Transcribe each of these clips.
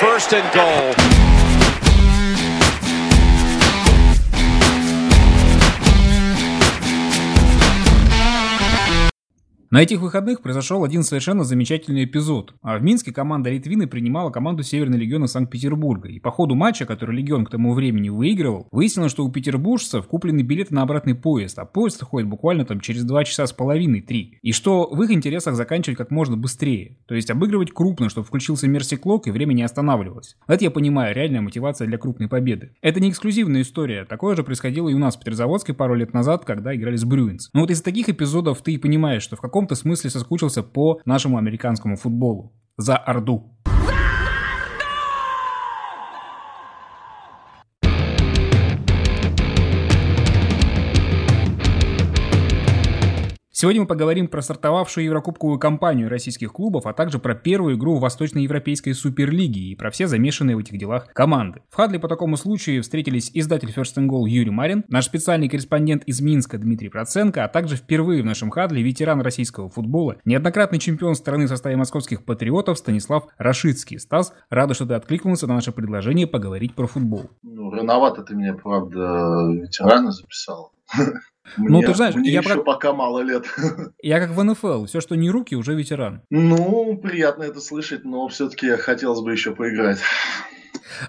first and goal. На этих выходных произошел один совершенно замечательный эпизод. А в Минске команда Литвины принимала команду Северный легиона Санкт-Петербурга. И по ходу матча, который легион к тому времени выигрывал, выяснилось, что у петербуржцев куплены билеты на обратный поезд, а поезд ходит буквально там через 2 часа с половиной, 3. И что в их интересах заканчивать как можно быстрее. То есть обыгрывать крупно, чтобы включился Мерси Клок и время не останавливалось. Это я понимаю, реальная мотивация для крупной победы. Это не эксклюзивная история. Такое же происходило и у нас в Петрозаводске пару лет назад, когда играли с Брюинс. Но вот из таких эпизодов ты и понимаешь, что в каком каком-то смысле соскучился по нашему американскому футболу. За Орду. Сегодня мы поговорим про стартовавшую Еврокубковую кампанию российских клубов, а также про первую игру в Восточноевропейской Суперлиге и про все замешанные в этих делах команды. В Хадле по такому случаю встретились издатель First and Goal Юрий Марин, наш специальный корреспондент из Минска Дмитрий Проценко, а также впервые в нашем Хадле ветеран российского футбола, неоднократный чемпион страны в составе московских патриотов Станислав Рашицкий. Стас, рада, что ты откликнулся на наше предложение поговорить про футбол. Ну, рановато ты меня, правда, ветерана записал. Мне, ну, ты знаешь, мне я еще про... пока мало лет. Я как в НФЛ, все, что не руки, уже ветеран. Ну, приятно это слышать, но все-таки хотелось бы еще поиграть.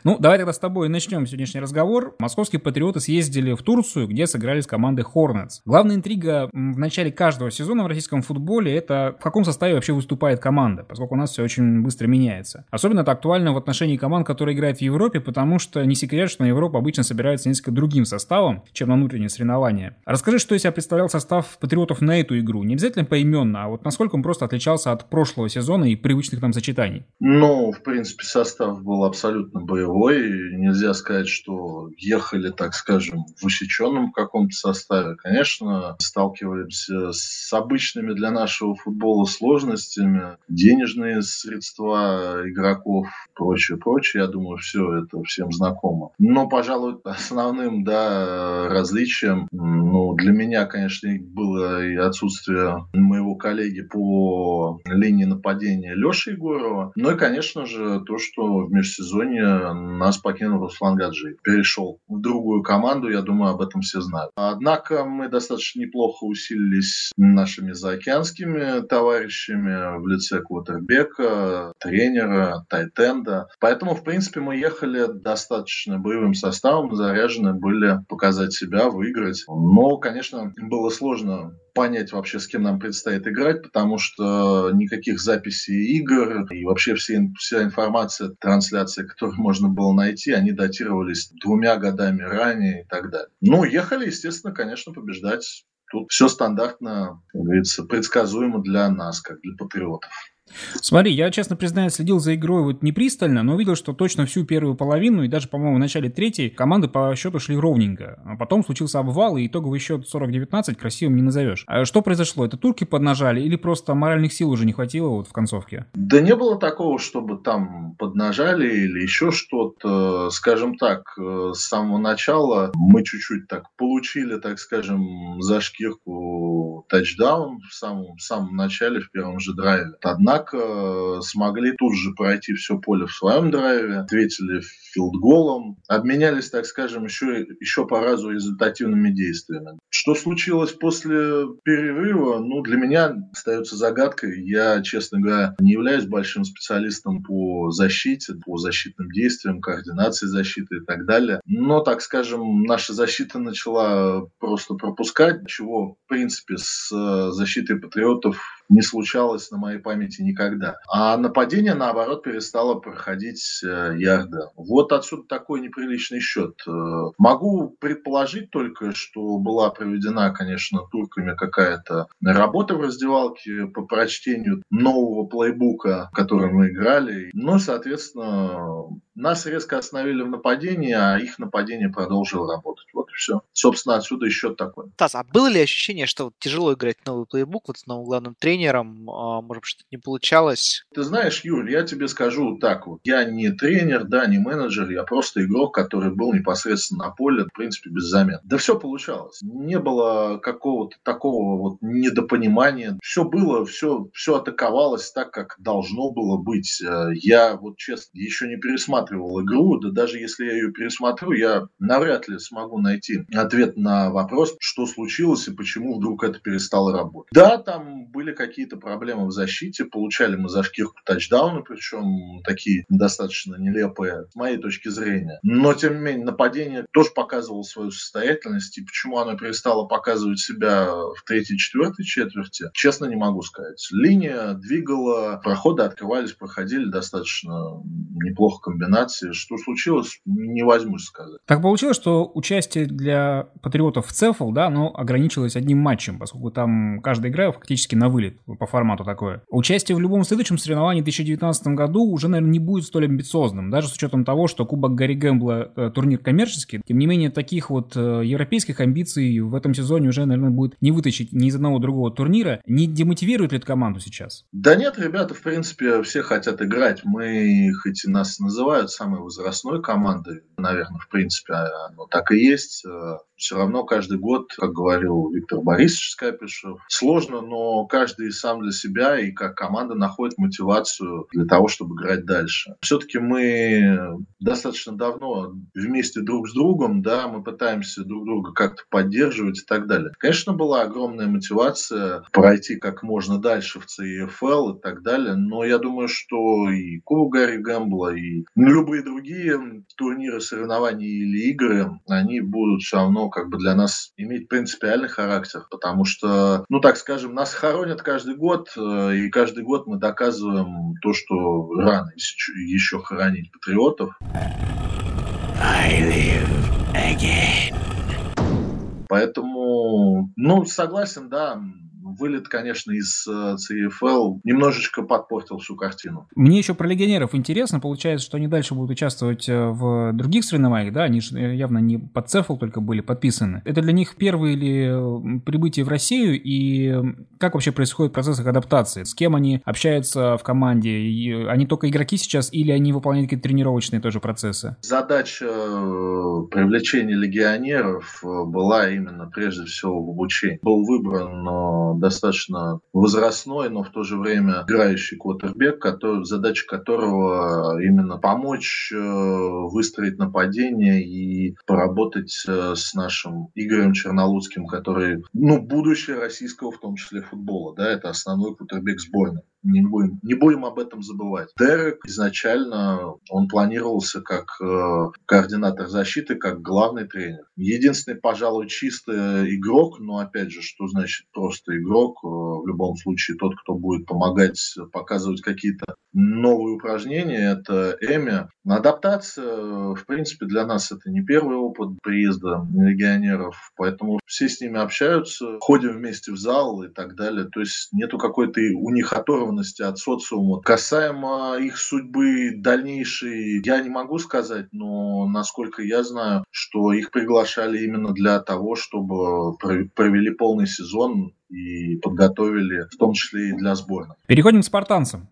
Ну, давай тогда с тобой начнем сегодняшний разговор. Московские патриоты съездили в Турцию, где сыграли с командой Hornets. Главная интрига в начале каждого сезона в российском футболе это в каком составе вообще выступает команда, поскольку у нас все очень быстро меняется. Особенно это актуально в отношении команд, которые играют в Европе, потому что не секрет, что на Европу обычно собирается несколько другим составом, чем на внутренние соревнования. Расскажи, что из себя представлял состав патриотов на эту игру. Не обязательно поименно, а вот насколько он просто отличался от прошлого сезона и привычных нам сочетаний. Ну, в принципе, состав был абсолютно боевой. Нельзя сказать, что ехали, так скажем, в усеченном каком-то составе. Конечно, сталкиваемся с обычными для нашего футбола сложностями. Денежные средства игроков, прочее, прочее. Я думаю, все это всем знакомо. Но, пожалуй, основным да, различием ну, для меня, конечно, было и отсутствие моего коллеги по линии нападения Леши Егорова. Ну и, конечно же, то, что в межсезонье нас покинул Руслан Гаджи. Перешел в другую команду, я думаю, об этом все знают. Однако мы достаточно неплохо усилились нашими заокеанскими товарищами в лице Квотербека, тренера, Тайтенда. Поэтому, в принципе, мы ехали достаточно боевым составом, заряжены были показать себя, выиграть. Но, конечно, было сложно понять вообще, с кем нам предстоит играть, потому что никаких записей игр и вообще все, вся информация, трансляция, которую можно было найти, они датировались двумя годами ранее и так далее. Ну, ехали, естественно, конечно, побеждать. Тут все стандартно, как говорится, предсказуемо для нас, как для патриотов. Смотри, я, честно признаюсь, следил за игрой вот не пристально, но увидел, что точно всю первую половину и даже, по-моему, в начале третьей команды по счету шли ровненько. А потом случился обвал, и итоговый счет 40-19 красивым не назовешь. А что произошло? Это турки поднажали или просто моральных сил уже не хватило вот в концовке? Да не было такого, чтобы там поднажали или еще что-то. Скажем так, э, с самого начала мы чуть-чуть так получили, так скажем, за шкирку тачдаун в самом, в самом начале, в первом же драйве. Однако однако смогли тут же пройти все поле в своем драйве, ответили филдголом, обменялись, так скажем, еще, еще по разу результативными действиями. Что случилось после перерыва, ну, для меня остается загадкой. Я, честно говоря, не являюсь большим специалистом по защите, по защитным действиям, координации защиты и так далее. Но, так скажем, наша защита начала просто пропускать, чего, в принципе, с защитой патриотов не случалось на моей памяти никогда. А нападение, наоборот, перестало проходить э, ярда. Вот отсюда такой неприличный счет. Э, могу предположить только, что была проведена, конечно, турками какая-то работа в раздевалке по прочтению нового плейбука, который мы играли. Ну, соответственно, нас резко остановили в нападении, а их нападение продолжило работать. Вот и все. Собственно, отсюда и счет такой. Тас, а было ли ощущение, что тяжело играть новый плейбук вот с новым главным тренером? А, может, что-то не получалось? Ты знаешь, Юрий, я тебе скажу так вот. Я не тренер, да, не менеджер, я просто игрок, который был непосредственно на поле, в принципе, без замен. Да все получалось. Не было какого-то такого вот недопонимания. Все было, все, все атаковалось так, как должно было быть. Э, я вот честно еще не пересматривал игру, да даже если я ее пересмотрю, я навряд ли смогу найти ответ на вопрос, что случилось и почему вдруг это перестало работать. Да, там были какие-то проблемы в защите, получали мы за шкирку тачдауны, причем такие достаточно нелепые с моей точки зрения. Но, тем не менее, нападение тоже показывало свою состоятельность, и почему оно перестало показывать себя в третьей, четвертой четверти, честно не могу сказать. Линия двигала, проходы открывались, проходили достаточно неплохо комбинации. Что случилось, не возьмусь сказать. Так получилось, что участие для патриотов в ЦЕФЛ, да, оно ограничилось одним матчем, поскольку там каждая игра фактически на вылет по формату такое. Участие в любом следующем соревновании в 2019 году уже, наверное, не будет столь амбициозным, даже с учетом того, что Кубок Гарри Гэмбла э, турнир коммерческий. Тем не менее, таких вот э, европейских амбиций в этом сезоне уже, наверное, будет не вытащить ни из одного другого турнира. Не демотивирует ли это команду сейчас? Да нет, ребята, в принципе, все хотят играть. Мы, хоть и нас называют самой возрастной командой, наверное, в принципе, оно так и есть э, все равно каждый год, как говорил Виктор Борисович Скапишев, сложно, но каждый сам для себя и как команда находит мотивацию для того, чтобы играть дальше. Все-таки мы достаточно давно вместе друг с другом, да, мы пытаемся друг друга как-то поддерживать и так далее. Конечно, была огромная мотивация пройти как можно дальше в CEFL и так далее, но я думаю, что и Кубок Гарри Гэмбла, и любые другие турниры, соревнования или игры, они будут все равно как бы для нас иметь принципиальный характер, потому что, ну так скажем, нас хоронят каждый год, э, и каждый год мы доказываем то, что рано еще хоронить патриотов. I live again. Поэтому, ну, согласен, да, вылет, конечно, из э, CFL немножечко подпортил всю картину. Мне еще про легионеров интересно. Получается, что они дальше будут участвовать э, в других соревнованиях, да? Они же э, явно не под CFL только были подписаны. Это для них первые или прибытие в Россию? И как вообще происходит процесс их адаптации? С кем они общаются в команде? И они только игроки сейчас или они выполняют какие-то тренировочные тоже процессы? Задача привлечения легионеров была именно прежде всего в обучении. Был выбран достаточно возрастной, но в то же время играющий квотербек, который, задача которого именно помочь э, выстроить нападение и поработать э, с нашим Игорем Чернолуцким, который, ну, будущее российского, в том числе футбола, да, это основной квотербек сборной. Не будем, не будем об этом забывать. Дерек изначально он планировался как э, координатор защиты, как главный тренер. Единственный, пожалуй, чистый игрок, но опять же, что значит просто игрок? Э, в любом случае, тот, кто будет помогать показывать какие-то новые упражнения, это Эми. Адаптация, в принципе, для нас это не первый опыт приезда легионеров, поэтому все с ними общаются, ходим вместе в зал и так далее. То есть нету какой-то у них оторванности от социума. Касаемо их судьбы дальнейшей, я не могу сказать, но насколько я знаю, что их приглашали именно для того, чтобы провели полный сезон и подготовили, в том числе и для сборной. Переходим к спартанцам.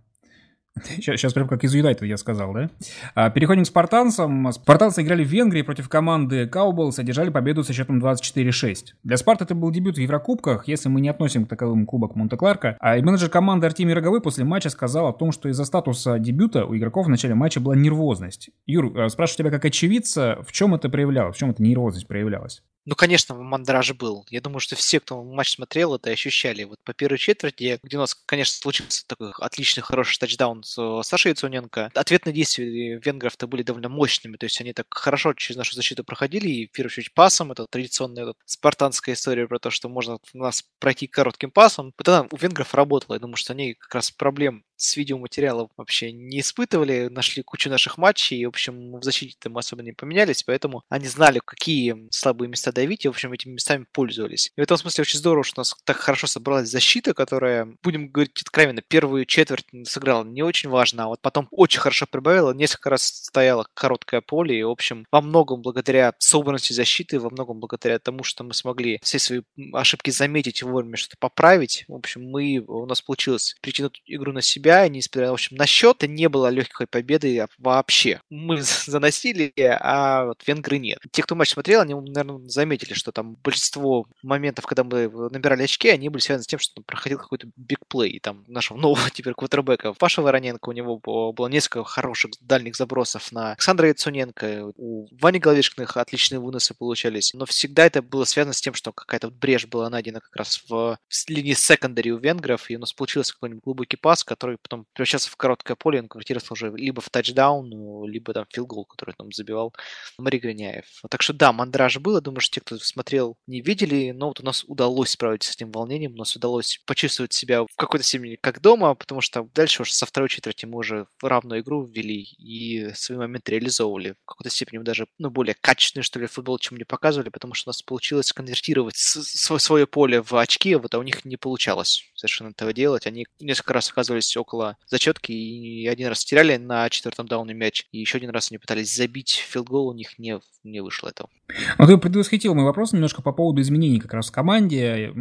Сейчас, сейчас прям как из Юнайтед я сказал, да? А, переходим к спартанцам. Спартанцы играли в Венгрии против команды Кауболс, одержали победу со счетом 24-6. Для Спарта это был дебют в Еврокубках, если мы не относим к таковым кубок Монте-Кларка. А и менеджер команды Артемий Роговой после матча сказал о том, что из-за статуса дебюта у игроков в начале матча была нервозность. Юр, а, спрашиваю тебя как очевидца, в чем это проявлялось, в чем эта нервозность проявлялась? Ну, конечно, мандраж был. Я думаю, что все, кто матч смотрел, это ощущали. Вот по первой четверти, где у нас, конечно, случился такой отличный, хороший тачдаун с Сашей Яцуненко, ответные действия венгров-то были довольно мощными. То есть они так хорошо через нашу защиту проходили. И в первую очередь пасом. Это традиционная вот, спартанская история про то, что можно нас пройти коротким пасом. Она у венгров работала. Я думаю, что они как раз проблем с видеоматериалом вообще не испытывали, нашли кучу наших матчей, и, в общем, в защите там особо не поменялись, поэтому они знали, какие слабые места давить, и, в общем, этими местами пользовались. И в этом смысле очень здорово, что у нас так хорошо собралась защита, которая, будем говорить откровенно, первую четверть сыграла не очень важно, а вот потом очень хорошо прибавила, несколько раз стояло короткое поле, и, в общем, во многом благодаря собранности защиты, во многом благодаря тому, что мы смогли все свои ошибки заметить вовремя, что-то поправить, в общем, мы, у нас получилось притянуть игру на себя, и несмотря, в общем, на счет, не было легкой победы вообще. Мы заносили, а вот венгры нет. Те, кто матч смотрел, они, наверное, заметили, что там большинство моментов, когда мы набирали очки, они были связаны с тем, что там проходил какой-то бигплей, там, нашего нового теперь квотербека. Паша Вороненко, у него было несколько хороших дальних забросов на Александра Яцуненко, у Вани Головешкиных отличные выносы получались, но всегда это было связано с тем, что какая-то брешь была найдена как раз в линии секондари у венгров, и у нас получился какой-нибудь глубокий пас, который потом превращался в короткое поле, он конвертировался уже либо в тачдаун, либо там филгол, который там забивал Мари Гриняев. Так что да, мандраж был, я думаю, что те, кто смотрел, не видели, но вот у нас удалось справиться с этим волнением, у нас удалось почувствовать себя в какой-то степени как дома, потому что дальше уже со второй четверти мы уже равную игру ввели и свои моменты реализовывали. В какой-то степени даже ну, более качественный, что ли, футбол, чем мне показывали, потому что у нас получилось конвертировать свое поле в очки, а вот а у них не получалось совершенно этого делать. Они несколько раз оказывались около зачетки и один раз теряли на четвертом дауне мяч, и еще один раз они пытались забить филдгол, у них не, не вышло этого. Ну, ты предвосхитил мой вопрос немножко по поводу изменений как раз в команде,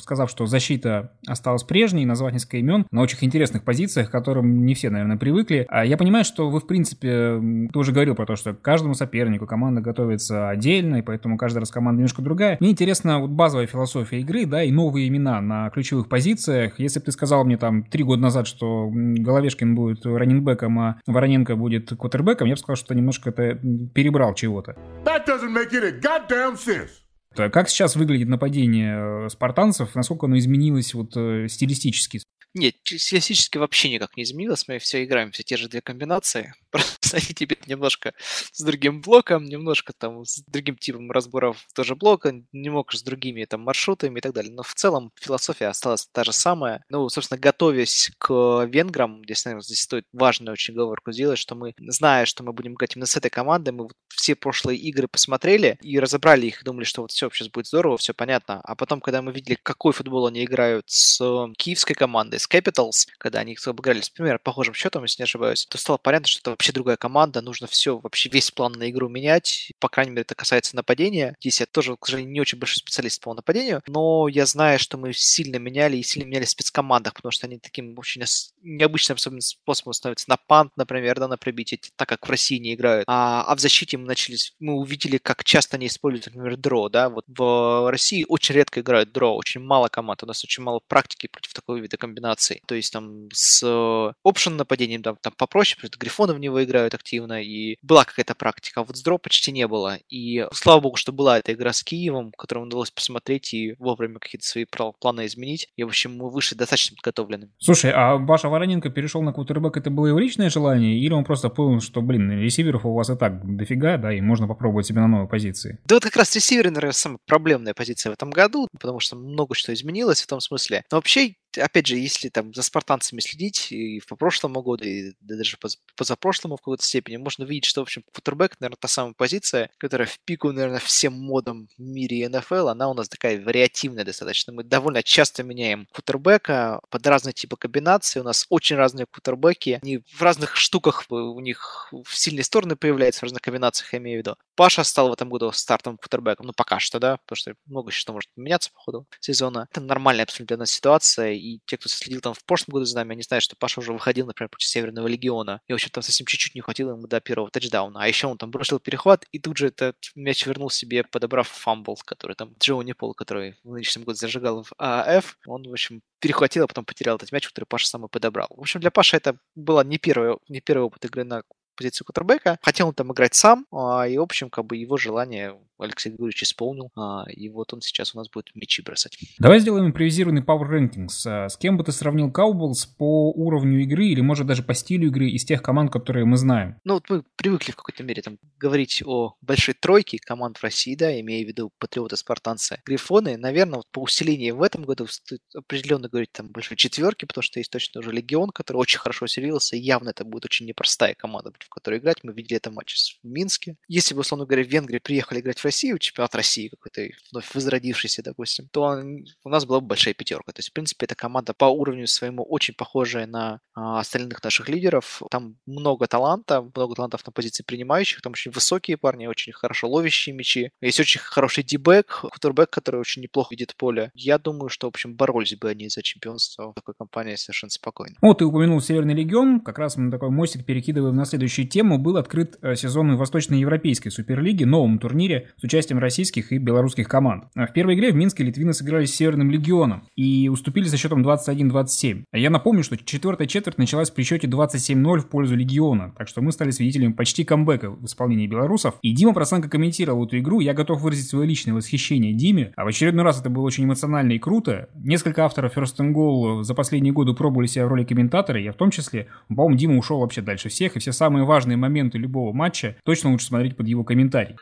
сказав, что защита осталась прежней, назвать несколько имен на очень интересных позициях, к которым не все, наверное, привыкли. А я понимаю, что вы, в принципе, ты уже говорил про то, что каждому сопернику команда готовится отдельно, и поэтому каждый раз команда немножко другая. Мне интересна вот базовая философия игры, да, и новые имена на ключевых позициях. Если бы ты сказал мне там три года назад, что Головешкин будет раннингбеком, а Вороненко будет квотербеком, я бы сказал, что немножко это перебрал чего-то. That doesn't make any goddamn sense. Как сейчас выглядит нападение э, спартанцев? Насколько оно изменилось вот э, стилистически? Нет, стилистически вообще никак не изменилось. Мы все играем все те же две комбинации. Просто они теперь немножко с другим блоком, немножко там с другим типом разборов тоже блока, немного с другими там маршрутами и так далее. Но в целом философия осталась та же самая. Ну, собственно, готовясь к венграм, здесь, наверное, здесь стоит важную очень оговорку сделать, что мы, зная, что мы будем играть именно с этой командой, мы все прошлые игры посмотрели и разобрали их, думали, что вот все, сейчас будет здорово, все понятно. А потом, когда мы видели, какой футбол они играют с киевской командой, с Capitals, когда они обыграли с примерно похожим счетом, если не ошибаюсь, то стало понятно, что это вообще другая команда, нужно все, вообще весь план на игру менять, по крайней мере, это касается нападения. Здесь я тоже, к сожалению, не очень большой специалист по нападению, но я знаю, что мы сильно меняли и сильно меняли в спецкомандах, потому что они таким очень необычным способом становятся на пант, например, да, на пробитие, так как в России не играют. А, а в защите мы начали, мы увидели, как часто они используют, например, дро, да, вот в России очень редко играют дро, очень мало команд, у нас очень мало практики против такого вида комбинации комбинаций. То есть там с опшен нападением там, там попроще, потому что грифоны в него играют активно, и была какая-то практика, а вот с дроп почти не было. И слава богу, что была эта игра с Киевом, которую удалось посмотреть и вовремя какие-то свои планы изменить. И, в общем, мы вышли достаточно подготовленными. Слушай, а Паша Вороненко перешел на квотербек, это было его личное желание, или он просто понял, что, блин, ресиверов у вас и так дофига, да, и можно попробовать себя на новой позиции? Да вот как раз ресиверы, наверное, самая проблемная позиция в этом году, потому что много что изменилось в том смысле. Но вообще опять же, если там за спартанцами следить и в прошлом году, и даже позапрошлому в какой-то степени, можно видеть, что, в общем, квотербек, наверное, та самая позиция, которая в пику, наверное, всем модам в мире НФЛ, она у нас такая вариативная достаточно. Мы довольно часто меняем квотербека под разные типы комбинаций. У нас очень разные квотербеки. Они в разных штуках у них в сильные стороны появляются, в разных комбинациях, я имею в виду. Паша стал в этом году стартовым квотербеком, ну, пока что, да, потому что много что может меняться по ходу сезона. Это нормальная абсолютно ситуация, и те, кто следил там в прошлом году за нами, они знают, что Паша уже выходил, например, против Северного Легиона, и, в общем, там совсем чуть-чуть не хватило ему до первого тачдауна, а еще он там бросил перехват, и тут же этот мяч вернул себе, подобрав фамбл, который там Джоуни Пол, который в нынешнем году зажигал в АФ, он, в общем, перехватил, а потом потерял этот мяч, который Паша сам и подобрал. В общем, для Паши это была не первый, не первый опыт игры на позицию кутербека. Хотел он там играть сам, а, и, в общем, как бы его желание Алексей Григорьевич исполнил, а, и вот он сейчас у нас будет мячи бросать. Давай сделаем импровизированный Power Rankings. А, с кем бы ты сравнил Cowboys по уровню игры или, может, даже по стилю игры из тех команд, которые мы знаем? Ну, вот мы привыкли в какой-то мере там говорить о большой тройке команд в России, да, имея в виду Патриоты, Спартанцы, Грифоны. Наверное, вот по усилению в этом году стоит определенно говорить там большой четверки, потому что есть точно уже Легион, который очень хорошо усилился, и явно это будет очень непростая команда, в которой играть. Мы видели это матч в Минске. Если бы, условно говоря, в Венгрии приехали играть в Россию, чемпионат России какой-то вновь возродившийся, допустим, то у нас была бы большая пятерка. То есть, в принципе, эта команда по уровню своему очень похожая на а, остальных наших лидеров. Там много таланта, много талантов на позиции принимающих, там очень высокие парни, очень хорошо ловящие мячи. Есть очень хороший дебэк, кутербэк, который очень неплохо видит поле. Я думаю, что, в общем, боролись бы они за чемпионство в такой компании совершенно спокойно. Вот ты упомянул Северный Легион, как раз мы такой мостик перекидываем на следующую тему. Был открыт э, сезон Восточноевропейской Суперлиги, новом турнире с участием российских и белорусских команд. А в первой игре в Минске литвины сыграли с Северным Легионом и уступили со счетом 21-27. А я напомню, что четвертая четверть началась при счете 27-0 в пользу Легиона, так что мы стали свидетелями почти камбэка в исполнении белорусов. И Дима Проценко комментировал эту игру, я готов выразить свое личное восхищение Диме, а в очередной раз это было очень эмоционально и круто. Несколько авторов First and Goal за последние годы пробовали себя в роли комментатора, я в том числе. По-моему, Дима ушел вообще дальше всех, и все самые важные моменты любого матча точно лучше смотреть под его комментарий.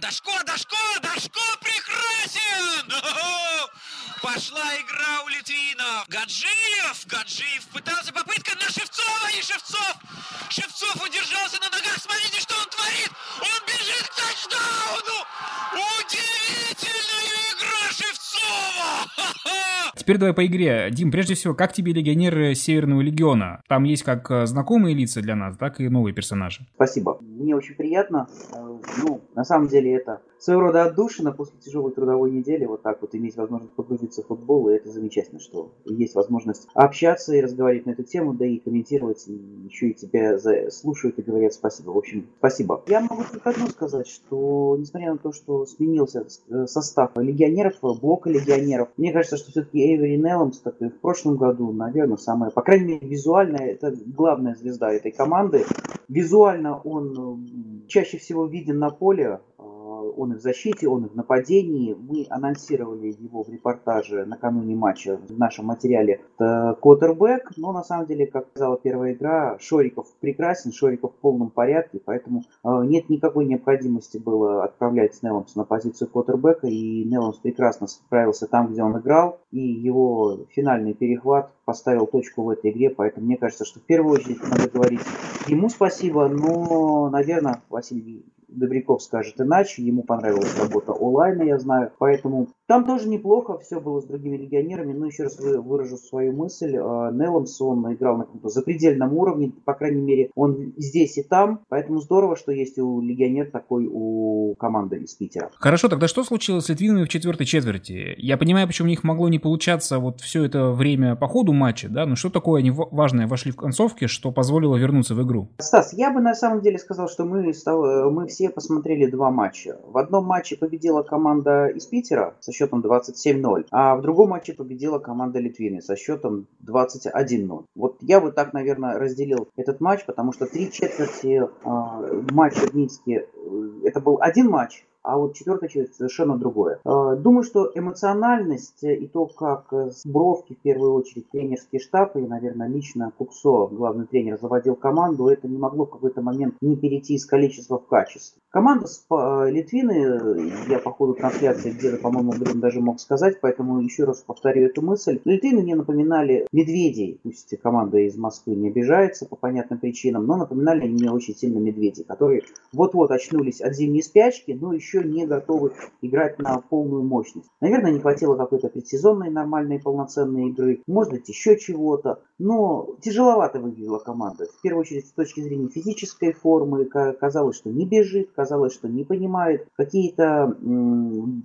Дашко, Дашко, Дашко прекрасен! Пошла игра у литвинов. Гаджиев, Гаджиев пытался попытка на Шевцова и Шевцов. Шевцов удержался на ногах. Смотрите, что он творит. Он бежит к тачдауну. Удивительная игра Шевцова. Теперь давай по игре. Дим, прежде всего, как тебе легионеры Северного Легиона? Там есть как э, знакомые лица для нас, так и новые персонажи. Спасибо. Мне очень приятно. Э, ну, на самом деле это своего рода отдушина после тяжелой трудовой недели, вот так вот иметь возможность погрузиться в футбол, и это замечательно, что есть возможность общаться и разговаривать на эту тему, да и комментировать, и еще и тебя слушают и говорят спасибо. В общем, спасибо. Я могу только одно сказать, что несмотря на то, что сменился э, состав легионеров, блока легионеров, мне кажется, что все-таки Эйвери Нелломс, как и в прошлом году, наверное, самая, по крайней мере, визуально, это главная звезда этой команды. Визуально он чаще всего виден на поле, он и в защите, он и в нападении. Мы анонсировали его в репортаже накануне матча в нашем материале Коттербэк, но на самом деле, как сказала первая игра, Шориков прекрасен, Шориков в полном порядке, поэтому э, нет никакой необходимости было отправлять Нелломса на позицию Коттербэка, и Нелломс прекрасно справился там, где он играл, и его финальный перехват поставил точку в этой игре, поэтому мне кажется, что в первую очередь надо говорить ему спасибо, но, наверное, Василий Добряков скажет иначе, ему понравилась работа онлайна, я знаю, поэтому там тоже неплохо, все было с другими легионерами, но еще раз выражу свою мысль, а, Нелломс, он играл на каком-то запредельном уровне, по крайней мере, он здесь и там, поэтому здорово, что есть у легионер такой у команды из Питера. Хорошо, тогда что случилось с Литвинами в четвертой четверти? Я понимаю, почему у них могло не получаться вот все это время по ходу матча, да, но что такое они важное вошли в концовке, что позволило вернуться в игру? Стас, я бы на самом деле сказал, что мы, мы все посмотрели два матча. В одном матче победила команда из Питера со счетом 27-0, а в другом матче победила команда Литвины со счетом 21-0. Вот я бы так, наверное, разделил этот матч, потому что три четверти э, матча в Минске, э, это был один матч, а вот четвертая часть совершенно другое. А, думаю, что эмоциональность и то, как с Бровки, в первую очередь, тренерский штаб и, наверное, лично Куксо, главный тренер, заводил команду, это не могло в какой-то момент не перейти из количества в качество. Команда с Литвины, я по ходу трансляции где-то, по-моему, этом даже мог сказать, поэтому еще раз повторю эту мысль. Литвины мне напоминали медведей, пусть команда из Москвы не обижается по понятным причинам, но напоминали мне очень сильно медведей, которые вот-вот очнулись от зимней спячки, но еще еще не готовы играть на полную мощность. Наверное, не хватило какой-то предсезонной нормальной полноценной игры, может быть еще чего-то, но тяжеловато выглядела команда. В первую очередь с точки зрения физической формы, казалось, что не бежит, казалось, что не понимает. Какие-то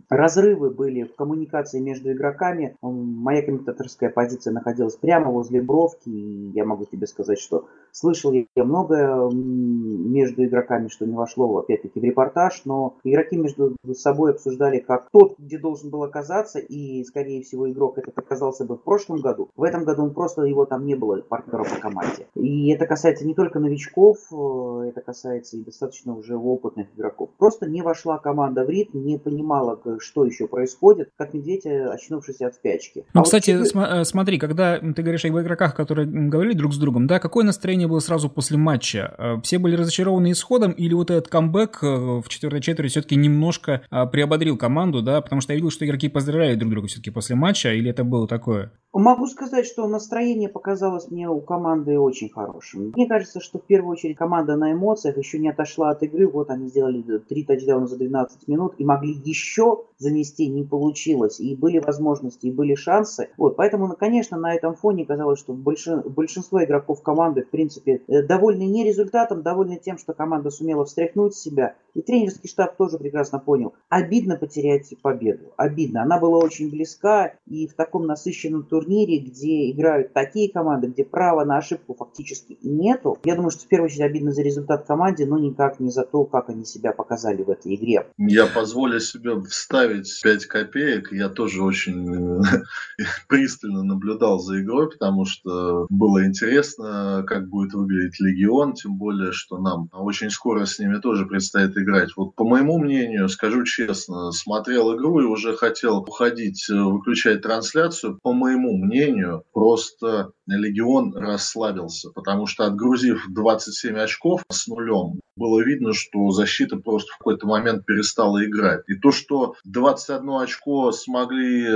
разрывы были в коммуникации между игроками. Моя комментаторская позиция находилась прямо возле бровки, и я могу тебе сказать, что Слышал я многое между игроками, что не вошло, опять-таки, в репортаж, но игроки между собой обсуждали, как тот, где должен был оказаться, и, скорее всего, игрок этот оказался бы в прошлом году. В этом году он просто, его там не было, партнера по команде. И это касается не только новичков, э, это касается и достаточно уже опытных игроков. Просто не вошла команда в ритм, не понимала, что еще происходит, как медведь, э, очнувшись от спячки. Ну, а кстати, вот... см- смотри, когда ты говоришь об игроках, которые говорили друг с другом, да, какое настроение было сразу после матча? Э, все были разочарованы исходом или вот этот камбэк э, в четвертой четверти все-таки немножко э, приободрил команду, да, потому что я видел, что игроки поздравляли друг друга все-таки после матча, или это было такое? Могу сказать, что настроение показалось мне у команды очень хорошим. Мне кажется, что в первую очередь команда на эмоциях еще не отошла от игры. Вот они сделали три тачдауна за 12 минут и могли еще занести, не получилось. И были возможности, и были шансы. Вот, поэтому, ну, конечно, на этом фоне казалось, что большинство игроков команды, в принципе, э, довольны не результатом, довольны тем, что команда сумела встряхнуть себя. И тренерский штаб тоже прекрасно понял. Обидно потерять победу. Обидно. Она была очень близка. И в таком насыщенном турнире турнире, где играют такие команды, где права на ошибку фактически нету, я думаю, что в первую очередь обидно за результат команде, но никак не за то, как они себя показали в этой игре. Я позволю себе вставить 5 копеек. Я тоже очень пристально наблюдал за игрой, потому что было интересно, как будет выглядеть Легион, тем более, что нам очень скоро с ними тоже предстоит играть. Вот по моему мнению, скажу честно, смотрел игру и уже хотел уходить, э, выключать трансляцию. По моему мнению, просто Легион расслабился, потому что отгрузив 27 очков с нулем, было видно, что защита просто в какой-то момент перестала играть. И то, что 21 очко смогли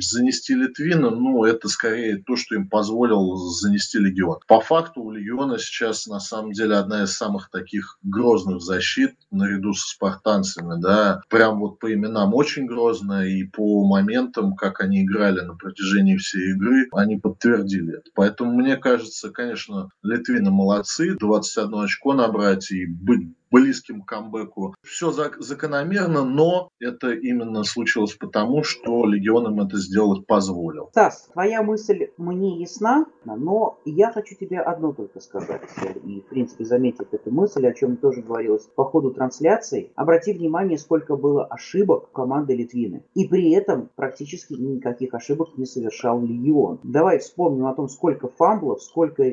занести Литвина, ну, это скорее то, что им позволил занести Легион. По факту у Легиона сейчас на самом деле одна из самых таких грозных защит наряду со спартанцами, да, прям вот по именам очень грозная и по моментам, как они играли на протяжении всей игры, они подтвердили это. Поэтому мне кажется, конечно, Литвины молодцы, 21 очко набрать и быть близким к камбэку. Все закономерно, но это именно случилось потому, что Легион им это сделать позволил. Стас, твоя мысль мне ясна, но я хочу тебе одно только сказать. И, в принципе, заметив эту мысль, о чем тоже говорилось по ходу трансляции, обрати внимание, сколько было ошибок команды Литвины. И при этом практически никаких ошибок не совершал Легион. Давай вспомним о том, сколько фамблов, сколько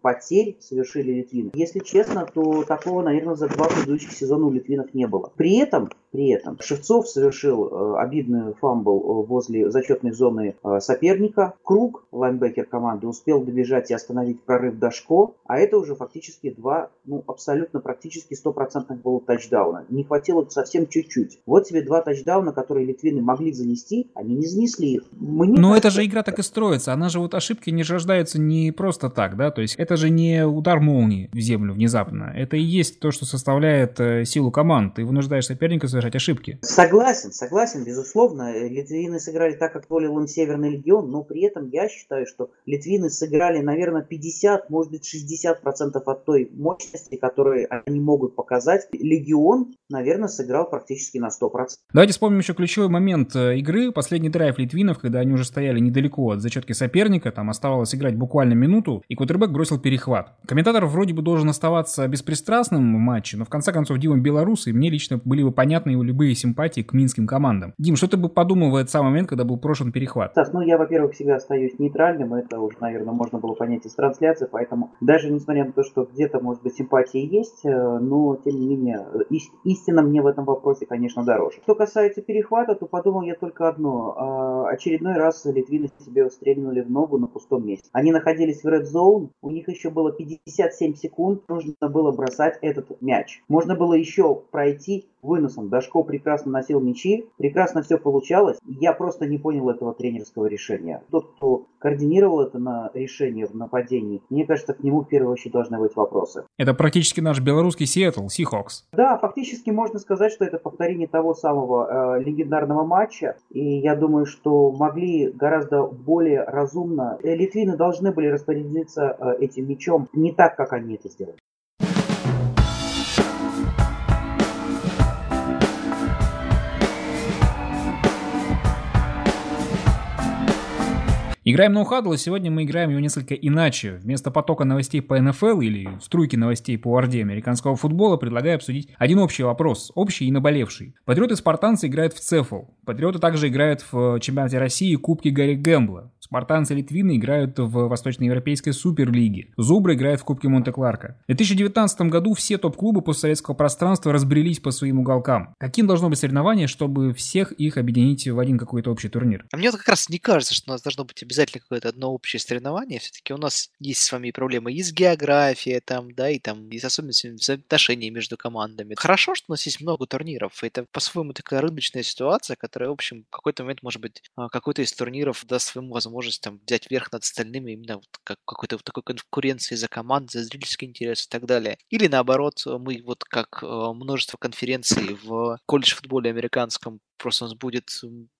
потерь совершили Литвины. Если честно, то такого, наверное, за два предыдущих сезона у литвинов не было. При этом, при этом Шевцов совершил э, обидный фамбл э, возле зачетной зоны э, соперника. Круг, лайнбекер команды, успел добежать и остановить прорыв Дашко, а это уже фактически два, ну, абсолютно практически стопроцентных было тачдауна. Не хватило совсем чуть-чуть. Вот тебе два тачдауна, которые литвины могли занести, они не занесли их. Мне Но кажется... это же игра так и строится. Она же вот ошибки не рождаются не просто так, да? То есть это же не удар молнии в землю внезапно. Это и есть то, что составляет ослабляет э, силу команд. Ты вынуждаешь соперника совершать ошибки. Согласен, согласен, безусловно. Литвины сыграли так, как волил им Северный Легион, но при этом я считаю, что литвины сыграли, наверное, 50, может быть, 60% от той мощности, которую они могут показать. Легион, наверное, сыграл практически на 100%. Давайте вспомним еще ключевой момент э, игры. Последний драйв литвинов, когда они уже стояли недалеко от зачетки соперника, там оставалось играть буквально минуту, и квотербек бросил перехват. Комментатор вроде бы должен оставаться беспристрастным в матче, но в конце концов, Дима белорус, и мне лично были бы понятны его любые симпатии к минским командам. Дим, что ты бы подумал в этот самый момент, когда был прошен перехват? Стас, ну я, во-первых, всегда остаюсь нейтральным, это уже, наверное, можно было понять из трансляции, поэтому даже несмотря на то, что где-то, может быть, симпатии есть, э, но, тем не менее, истина мне в этом вопросе, конечно, дороже. Что касается перехвата, то подумал я только одно. А, очередной раз литвины себе стрельнули в ногу на пустом месте. Они находились в Red Zone, у них еще было 57 секунд, нужно было бросать этот мяч. Можно было еще пройти выносом. Дашко прекрасно носил мячи, прекрасно все получалось. Я просто не понял этого тренерского решения. Тот, кто координировал это на решение в нападении, мне кажется, к нему в первую очередь должны быть вопросы. Это практически наш белорусский Сиэтл, Сихокс. Да, фактически можно сказать, что это повторение того самого э, легендарного матча. И я думаю, что могли гораздо более разумно. Э, литвины должны были распорядиться э, этим мячом не так, как они это сделали. Играем на Ухадл, сегодня мы играем его несколько иначе. Вместо потока новостей по НФЛ или струйки новостей по орде американского футбола предлагаю обсудить один общий вопрос, общий и наболевший. Патриоты-спартанцы играют в ЦЕФЛ. Патриоты также играют в чемпионате России Кубки Гарри Гэмбла. Спартанцы Литвины играют в Восточноевропейской Суперлиге. Зубры играют в Кубке Монте-Кларка. В 2019 году все топ-клубы постсоветского пространства разбрелись по своим уголкам. Каким должно быть соревнование, чтобы всех их объединить в один какой-то общий турнир? А мне как раз не кажется, что у нас должно быть какое-то одно общее соревнование. Все-таки у нас есть с вами проблемы и с географией, там, да, и там, и с особенностями взаимоотношений между командами. Хорошо, что у нас есть много турниров. Это по-своему такая рыночная ситуация, которая, в общем, в какой-то момент, может быть, а, какой-то из турниров даст своему возможность там взять верх над остальными именно вот как какой-то вот такой конкуренции за команд, за зрительский интерес и так далее. Или наоборот, мы вот как а, множество конференций в колледж футболе американском просто у нас будет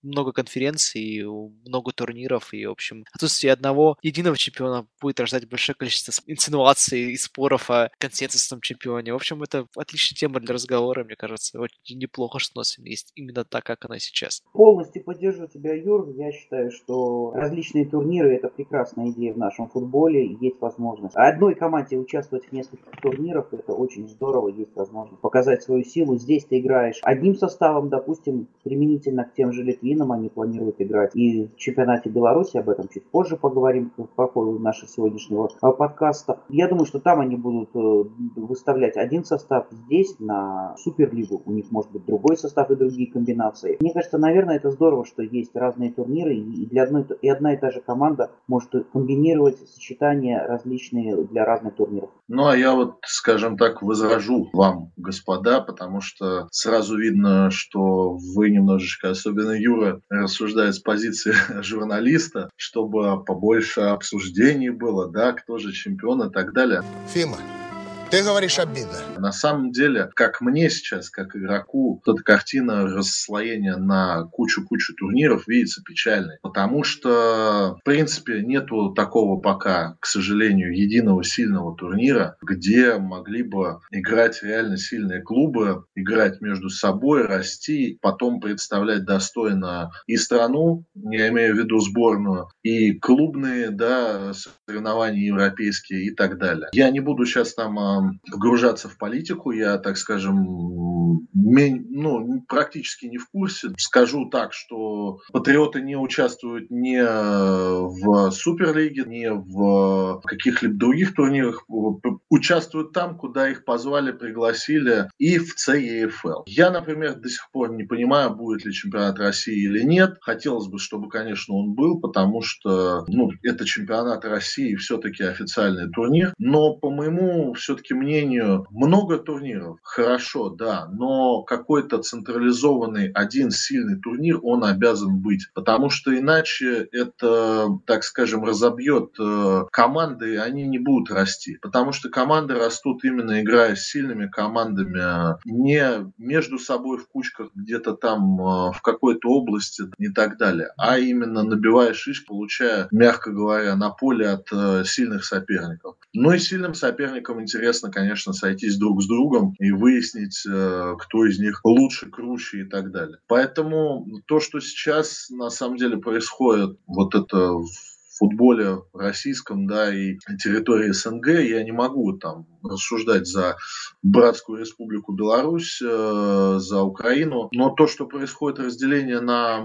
много конференций, много турниров, и, в общем, отсутствие одного единого чемпиона будет рождать большое количество инсинуаций и споров о консенсусном чемпионе. В общем, это отличная тема для разговора, мне кажется. Очень неплохо, что у нас есть именно так, как она сейчас. Полностью поддерживаю тебя, Юр. Я считаю, что различные турниры – это прекрасная идея в нашем футболе, есть возможность. Одной команде участвовать в нескольких турнирах – это очень здорово, есть возможность показать свою силу. Здесь ты играешь одним составом, допустим, применительно к тем же Литвинам они планируют играть. И в чемпионате Беларуси, об этом чуть позже поговорим по ходу нашего сегодняшнего а, подкаста. Я думаю, что там они будут э, выставлять один состав, здесь на Суперлигу у них может быть другой состав и другие комбинации. Мне кажется, наверное, это здорово, что есть разные турниры, и, для одной, и одна и та же команда может комбинировать сочетания различные для разных турниров. Ну, а я вот, скажем так, возражу вам, господа, потому что сразу видно, что вы немножечко, особенно Юра, рассуждает с позиции журналиста, чтобы побольше обсуждений было, да, кто же чемпион и так далее. Фима, ты говоришь обидно. На самом деле, как мне сейчас, как игроку, эта картина расслоения на кучу-кучу турниров видится печальной. Потому что, в принципе, нету такого пока, к сожалению, единого сильного турнира, где могли бы играть реально сильные клубы, играть между собой, расти, потом представлять достойно и страну, я имею в виду сборную, и клубные да, соревнования европейские и так далее. Я не буду сейчас там а, погружаться в политику. Я, так скажем, ну, практически не в курсе. Скажу так, что патриоты не участвуют ни в Суперлиге, ни в каких-либо других турнирах. Участвуют там, куда их позвали, пригласили, и в ЦЕФЛ. Я, например, до сих пор не понимаю, будет ли чемпионат России или нет. Хотелось бы, чтобы, конечно, он был, потому что ну, это чемпионат России, все-таки официальный турнир. Но, по моему все-таки мнению, много турниров, хорошо, да, но какой-то централизованный один сильный турнир, он обязан быть, потому что иначе это, так скажем, разобьет э, команды, и они не будут расти, потому что команды растут именно играя с сильными командами, не между собой в кучках где-то там э, в какой-то области и так далее, а именно набивая шиш, получая, мягко говоря, на поле от э, сильных соперников. Ну и сильным соперникам интересно интересно, конечно, сойтись друг с другом и выяснить, э, кто из них лучше, круче и так далее. Поэтому то, что сейчас на самом деле происходит, вот это в футболе российском, да, и территории СНГ, я не могу там рассуждать за братскую республику Беларусь, э, за Украину. Но то, что происходит разделение на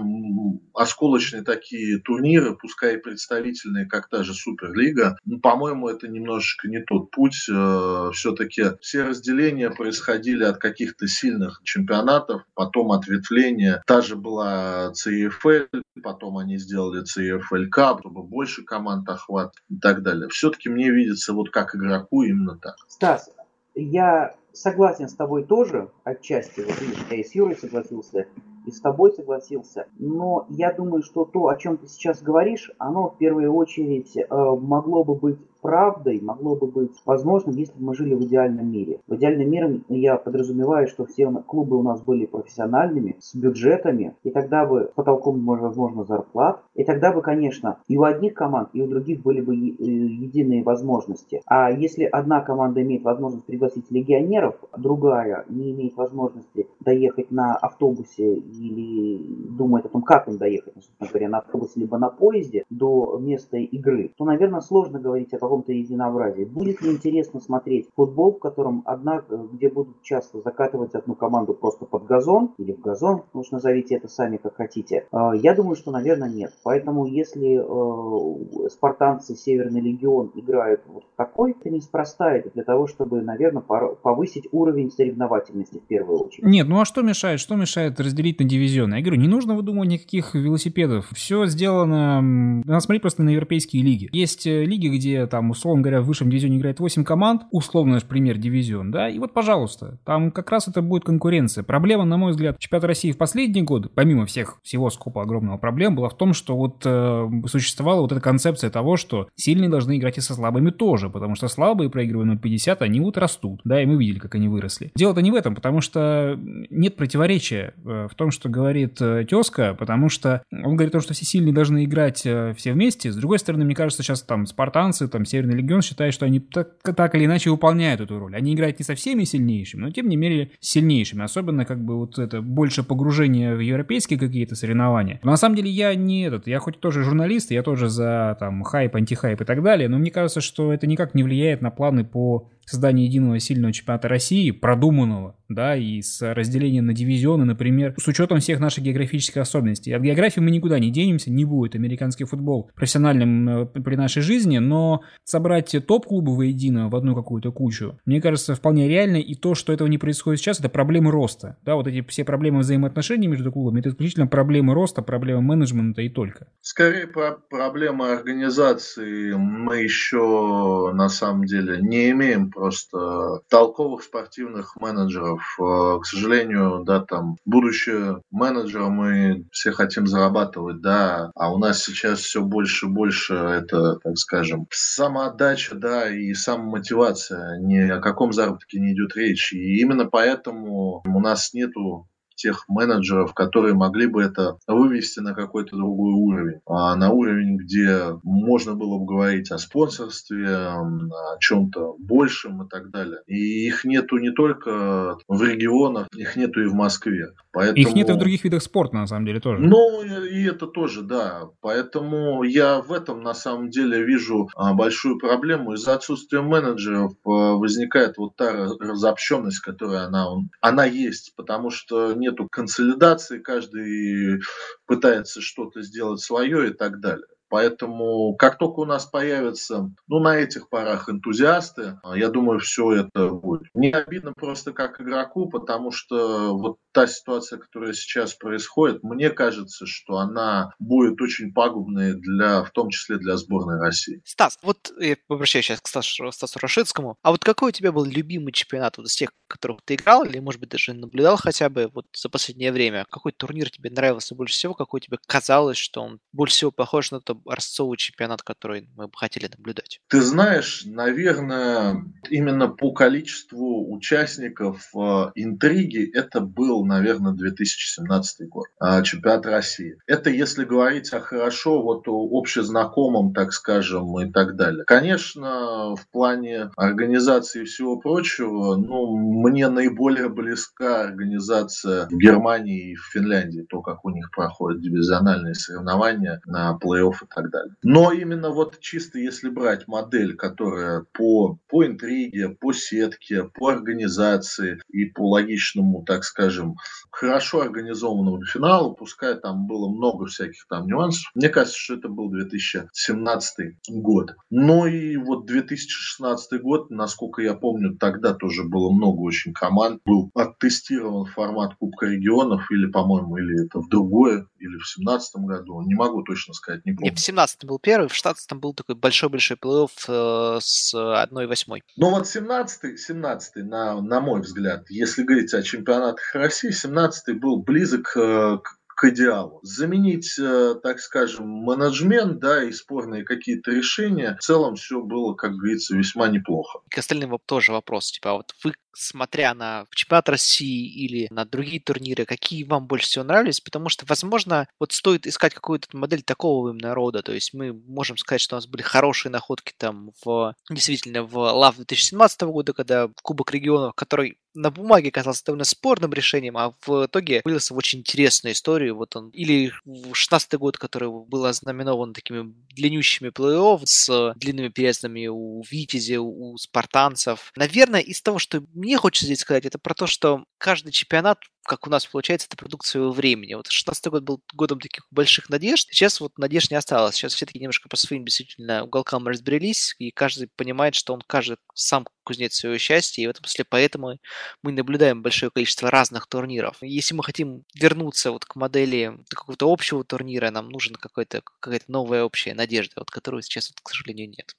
осколочные такие турниры, пускай и представительные, как та же Суперлига, ну, по-моему, это немножечко не тот путь. Э, все-таки все разделения происходили от каких-то сильных чемпионатов, потом ответвления. Та же была CFL, потом они сделали CFL Cup, чтобы больше команд охват и так далее. Все-таки мне видится вот как игроку именно так. Стас, я согласен с тобой тоже, отчасти, вот видишь, я и с Юрой согласился, и с тобой согласился, но я думаю, что то, о чем ты сейчас говоришь, оно в первую очередь э, могло бы быть правдой могло бы быть возможным, если бы мы жили в идеальном мире. В идеальном мире я подразумеваю, что все клубы у нас были профессиональными, с бюджетами, и тогда бы потолком, возможно, зарплат, и тогда бы, конечно, и у одних команд, и у других были бы э, единые возможности. А если одна команда имеет возможность пригласить легионеров, другая не имеет возможности доехать на автобусе или думает о том, как им доехать, собственно говоря, на автобусе либо на поезде до места игры, то, наверное, сложно говорить о каком-то единообразии. Будет ли интересно смотреть футбол, в котором одна, где будут часто закатывать одну команду просто под газон или в газон, уж назовите это сами как хотите. А, я думаю, что, наверное, нет. Поэтому, если э, спартанцы Северный Легион играют вот такой, это неспроста, это для того, чтобы, наверное, повысить уровень соревновательности в первую очередь. Нет, ну а что мешает? Что мешает разделить на дивизионы? Я говорю, не нужно выдумывать никаких велосипедов. Все сделано... Надо смотреть просто на европейские лиги. Есть э, лиги, где там, условно говоря, в высшем дивизионе играет 8 команд, условно, например, дивизион, да, и вот, пожалуйста, там как раз это будет конкуренция. Проблема, на мой взгляд, чемпионата России в последние годы, помимо всех, всего скопа огромного проблем, была в том, что вот э, существовала вот эта концепция того, что сильные должны играть и со слабыми тоже, потому что слабые, проигрывая 0,50, они вот растут, да, и мы видели, как они выросли. Дело-то не в этом, потому что нет противоречия э, в том, что говорит э, тезка, потому что он говорит о том, что все сильные должны играть э, все вместе. С другой стороны, мне кажется, сейчас там спартанцы, там Северный Легион считают, что они так, так или иначе выполняют эту роль. Они играют не со всеми сильнейшими, но тем не менее сильнейшими. Особенно как бы вот это больше погружение в европейские какие-то соревнования. Но на самом деле я не этот, я хоть тоже журналист, я тоже за там хайп, антихайп и так далее, но мне кажется, что это никак не влияет на планы по созданию единого сильного чемпионата России, продуманного, да, и с разделением на дивизионы, например, с учетом всех наших географических особенностей. От географии мы никуда не денемся, не будет американский футбол профессиональным э, при нашей жизни, но собрать топ-клубы воедино в одну какую-то кучу, мне кажется, вполне реально, и то, что этого не происходит сейчас, это проблемы роста, да, вот эти все проблемы взаимоотношений между клубами, это исключительно проблемы роста, проблемы менеджмента и только. Скорее, про проблемы организации мы еще, на самом деле, не имеем просто толковых спортивных менеджеров, Э, к сожалению, да, там, будучи менеджером, мы все хотим зарабатывать, да, а у нас сейчас все больше и больше это, так скажем, самоотдача, да, и самомотивация. Ни о каком заработке не идет речь. И именно поэтому у нас нету тех менеджеров, которые могли бы это вывести на какой-то другой уровень. А на уровень, где можно было бы говорить о спонсорстве, о чем-то большем и так далее. И их нету не только в регионах, их нету и в Москве. Поэтому... Их нет и в других видах спорта, на самом деле, тоже. Ну, и это тоже, да. Поэтому я в этом, на самом деле, вижу а, большую проблему. Из-за отсутствия менеджеров а, возникает вот та разобщенность, которая она, она есть, потому что нету консолидации, каждый пытается что-то сделать свое и так далее. Поэтому, как только у нас появятся, ну, на этих порах энтузиасты, я думаю, все это будет. Не обидно просто как игроку, потому что вот та ситуация, которая сейчас происходит, мне кажется, что она будет очень пагубной для, в том числе для сборной России. Стас, вот я обращаюсь сейчас к Стасу, Стасу Рашидскому. А вот какой у тебя был любимый чемпионат вот из тех, которых ты играл, или, может быть, даже наблюдал хотя бы вот за последнее время? Какой турнир тебе нравился больше всего? Какой тебе казалось, что он больше всего похож на тот образцовый чемпионат, который мы бы хотели наблюдать? Ты знаешь, наверное, именно по количеству участников э, интриги это был, наверное, 2017 год, э, чемпионат России. Это если говорить о хорошо, вот о общезнакомом, так скажем, и так далее. Конечно, в плане организации и всего прочего, ну, мне наиболее близка организация в Германии и в Финляндии, то, как у них проходят дивизиональные соревнования на плей-офф и так далее. Но именно вот чисто если брать модель, которая по, по интриге, по сетке, по организации и по логичному, так скажем, хорошо организованному финалу, пускай там было много всяких там нюансов, мне кажется, что это был 2017 год. Но и вот 2016 год, насколько я помню, тогда тоже было много очень команд. Был оттестирован формат Кубка регионов или, по-моему, или это в другое, или в 2017 году. Не могу точно сказать, не помню. Нет, в 17 был первый, в 16 был такой большой-большой плей-офф э, с 1-8. Ну вот 17 17 на, на мой взгляд, если говорить о чемпионатах России, 17 был близок э, к к идеалу. Заменить, э, так скажем, менеджмент, да, и спорные какие-то решения, в целом все было, как говорится, весьма неплохо. К остальным тоже вопрос, типа, а вот вы смотря на чемпионат России или на другие турниры, какие вам больше всего нравились, потому что, возможно, вот стоит искать какую-то модель такого именно рода, то есть мы можем сказать, что у нас были хорошие находки там в, действительно, в Лав 2017 года, когда Кубок регионов, который на бумаге казался довольно спорным решением, а в итоге вылился в очень интересную историю. Вот он, или 16 год, который был ознаменован такими длиннющими плей-офф с длинными переездами у Витязи, у спартанцев. Наверное, из того, что мне хочется здесь сказать, это про то, что каждый чемпионат как у нас получается, это продукт своего времени. Вот 16 год был годом таких больших надежд, сейчас вот надежд не осталось. Сейчас все-таки немножко по своим действительно уголкам разбрелись, и каждый понимает, что он каждый сам кузнец своего счастья, и в этом смысле поэтому мы наблюдаем большое количество разных турниров. Если мы хотим вернуться вот к модели какого-то общего турнира, нам нужна какая-то какая новая общая надежда, вот которую сейчас, вот, к сожалению, нет.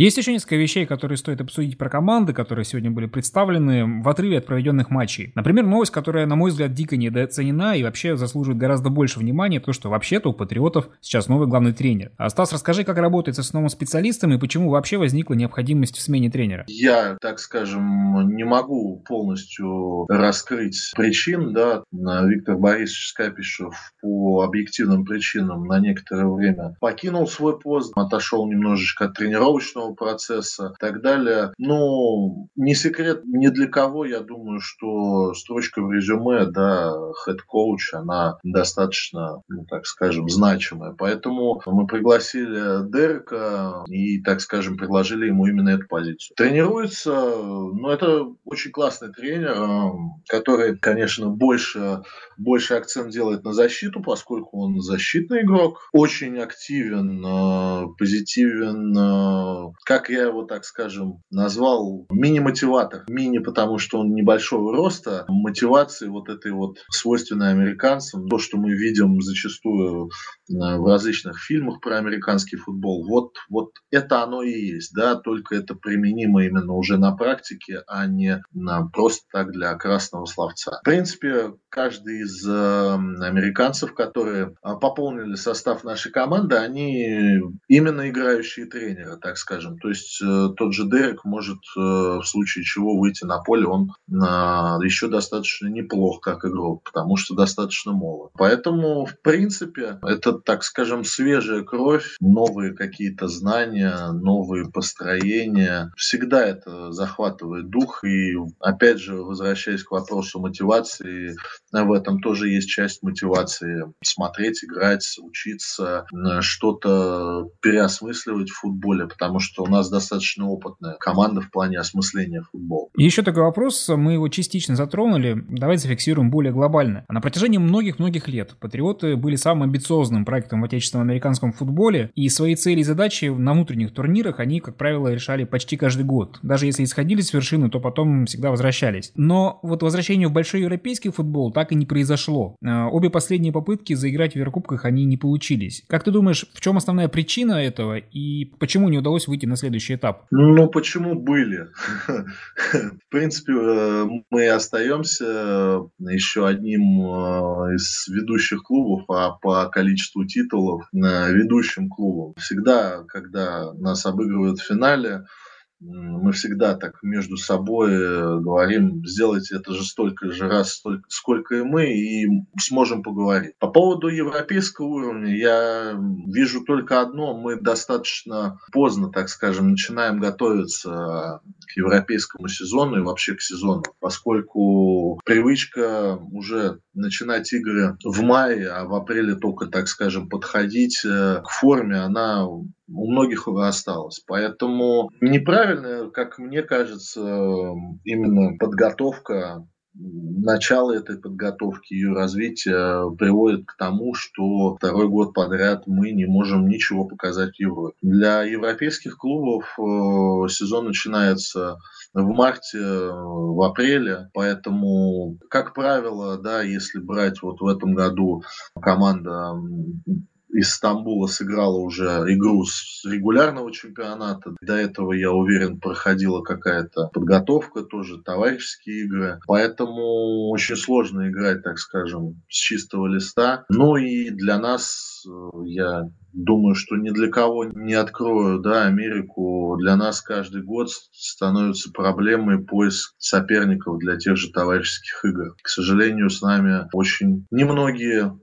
Есть еще несколько вещей, которые стоит обсудить про команды, которые сегодня были представлены в отрыве от проведенных матчей. Например, новость, которая, на мой взгляд, дико недооценена и вообще заслуживает гораздо больше внимания, то, что вообще-то у Патриотов сейчас новый главный тренер. А Стас, расскажи, как работает с основным специалистом и почему вообще возникла необходимость в смене тренера? Я, так скажем, не могу полностью раскрыть причин, да, Виктор Борисович Скапишев по объективным причинам на некоторое время покинул свой пост, отошел немножечко от тренировочного тренировочного процесса и так далее. Но не секрет ни для кого, я думаю, что строчка в резюме, да, head coach, она достаточно, ну, так скажем, значимая. Поэтому мы пригласили Дерека и, так скажем, предложили ему именно эту позицию. Тренируется, ну, это очень классный тренер, который, конечно, больше, больше акцент делает на защиту, поскольку он защитный игрок, очень активен, э, позитивен, э, как я его, так скажем, назвал, мини-мотиватор. Мини, потому что он небольшого роста, мотивации вот этой вот свойственной американцам, то, что мы видим зачастую э, в различных фильмах про американский футбол, вот, вот это оно и есть, да, только это применимо именно уже на практике, а не на, просто так для красного словца. В принципе, каждый из э, американцев, которые э, пополнили состав нашей команды, они именно играющие тренеры, так скажем скажем. То есть э, тот же Дерек может э, в случае чего выйти на поле, он э, еще достаточно неплох как игрок, потому что достаточно молод. Поэтому, в принципе, это, так скажем, свежая кровь, новые какие-то знания, новые построения. Всегда это захватывает дух. И, опять же, возвращаясь к вопросу мотивации, в этом тоже есть часть мотивации. Смотреть, играть, учиться, что-то переосмысливать в футболе, потому что что у нас достаточно опытная команда в плане осмысления футбола. И еще такой вопрос, мы его частично затронули, давайте зафиксируем более глобально. На протяжении многих-многих лет Патриоты были самым амбициозным проектом в отечественном американском футболе, и свои цели и задачи на внутренних турнирах они, как правило, решали почти каждый год. Даже если исходили с вершины, то потом всегда возвращались. Но вот возвращение в большой европейский футбол так и не произошло. А, обе последние попытки заиграть в Еврокубках они не получились. Как ты думаешь, в чем основная причина этого и почему не удалось выйти выйти на следующий этап? Ну, почему были? В принципе, э, мы остаемся э, еще одним э, из ведущих клубов, а по количеству титулов ведущим клубом. Всегда, когда нас обыгрывают в финале, мы всегда так между собой э, говорим, сделайте это же столько же раз, столько, сколько и мы, и сможем поговорить. По поводу европейского уровня я вижу только одно. Мы достаточно поздно, так скажем, начинаем готовиться к европейскому сезону и вообще к сезону, поскольку привычка уже начинать игры в мае, а в апреле только, так скажем, подходить э, к форме, она у многих осталось. Поэтому неправильно, как мне кажется, именно подготовка начало этой подготовки, ее развития приводит к тому, что второй год подряд мы не можем ничего показать в Европе. Для европейских клубов э, сезон начинается в марте, в апреле, поэтому, как правило, да, если брать вот в этом году команда из Стамбула сыграла уже игру с регулярного чемпионата. До этого, я уверен, проходила какая-то подготовка, тоже товарищеские игры. Поэтому очень сложно играть, так скажем, с чистого листа. Ну и для нас, э, я думаю, что ни для кого не открою да, Америку. Для нас каждый год становится проблемой поиск соперников для тех же товарищеских игр. К сожалению, с нами очень немногие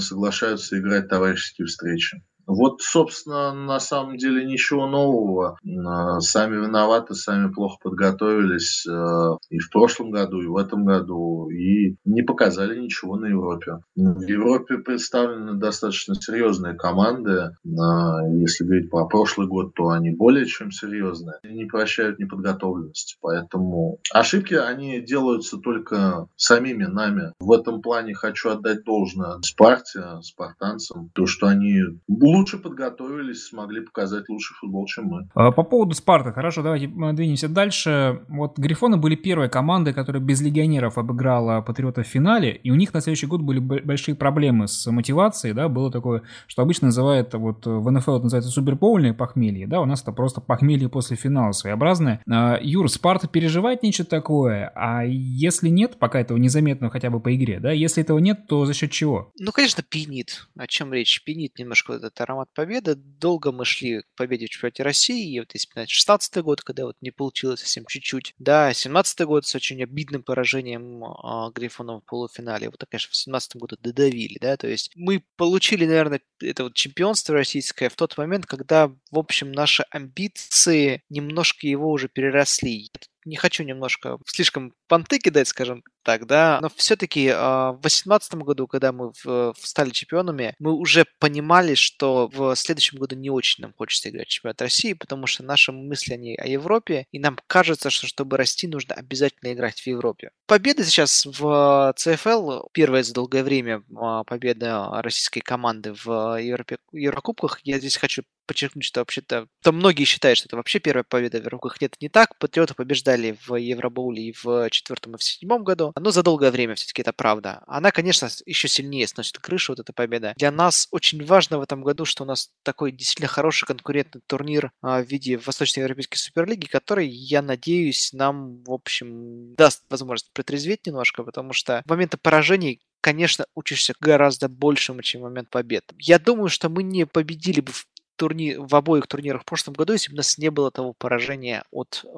соглашаются играть товарищеские встречи. Вот, собственно, на самом деле ничего нового. А, сами виноваты, сами плохо подготовились э, и в прошлом году, и в этом году, и не показали ничего на Европе. В Европе представлены достаточно серьезные команды. А, если говорить про прошлый год, то они более чем серьезные. Не прощают неподготовленности. Поэтому ошибки, они делаются только самими нами. В этом плане хочу отдать должное Спарте, спартанцам, то, что они лучше подготовились, смогли показать лучший футбол, чем мы. А, по поводу Спарта, хорошо, давайте двинемся дальше. Вот Грифоны были первой командой, которая без легионеров обыграла Патриота в финале, и у них на следующий год были большие проблемы с мотивацией, да, было такое, что обычно называют, вот в НФЛ это называется супербоульное похмелье, да, у нас это просто похмелье после финала своеобразное. А, Юр, Спарта переживает нечто такое, а если нет, пока этого незаметно хотя бы по игре, да, если этого нет, то за счет чего? Ну, конечно, пинит. О чем речь? Пинит немножко этот аромат победы. Долго мы шли к победе в чемпионате России. И вот если вспоминать 16 год, когда вот не получилось совсем чуть-чуть. Да, 17 год с очень обидным поражением а, Грифонов в полуфинале. Вот, конечно, в 17 году додавили, да, то есть мы получили, наверное, это вот чемпионство российское в тот момент, когда, в общем, наши амбиции немножко его уже переросли не хочу немножко слишком понты кидать, скажем так, да, но все-таки э, а, в 2018 году, когда мы в, стали чемпионами, мы уже понимали, что в следующем году не очень нам хочется играть чемпионат России, потому что наши мысли они о Европе, и нам кажется, что чтобы расти, нужно обязательно играть в Европе. Победа сейчас в ЦФЛ, первая за долгое время а, победа российской команды в Европе, Еврокубках, я здесь хочу подчеркнуть, что вообще-то там многие считают, что это вообще первая победа в Еврокубках. Нет, не так. Патриоты побеждали в Евробоуле и в четвертом и в седьмом году. Но за долгое время все-таки это правда. Она, конечно, еще сильнее сносит крышу, вот эта победа. Для нас очень важно в этом году, что у нас такой действительно хороший конкурентный турнир а, в виде Восточноевропейской Суперлиги, который, я надеюсь, нам, в общем, даст возможность протрезветь немножко, потому что в моменты поражений конечно, учишься гораздо большему, чем в момент побед. Я думаю, что мы не победили бы в турни... в обоих турнирах в прошлом году, если бы у нас не было того поражения от э,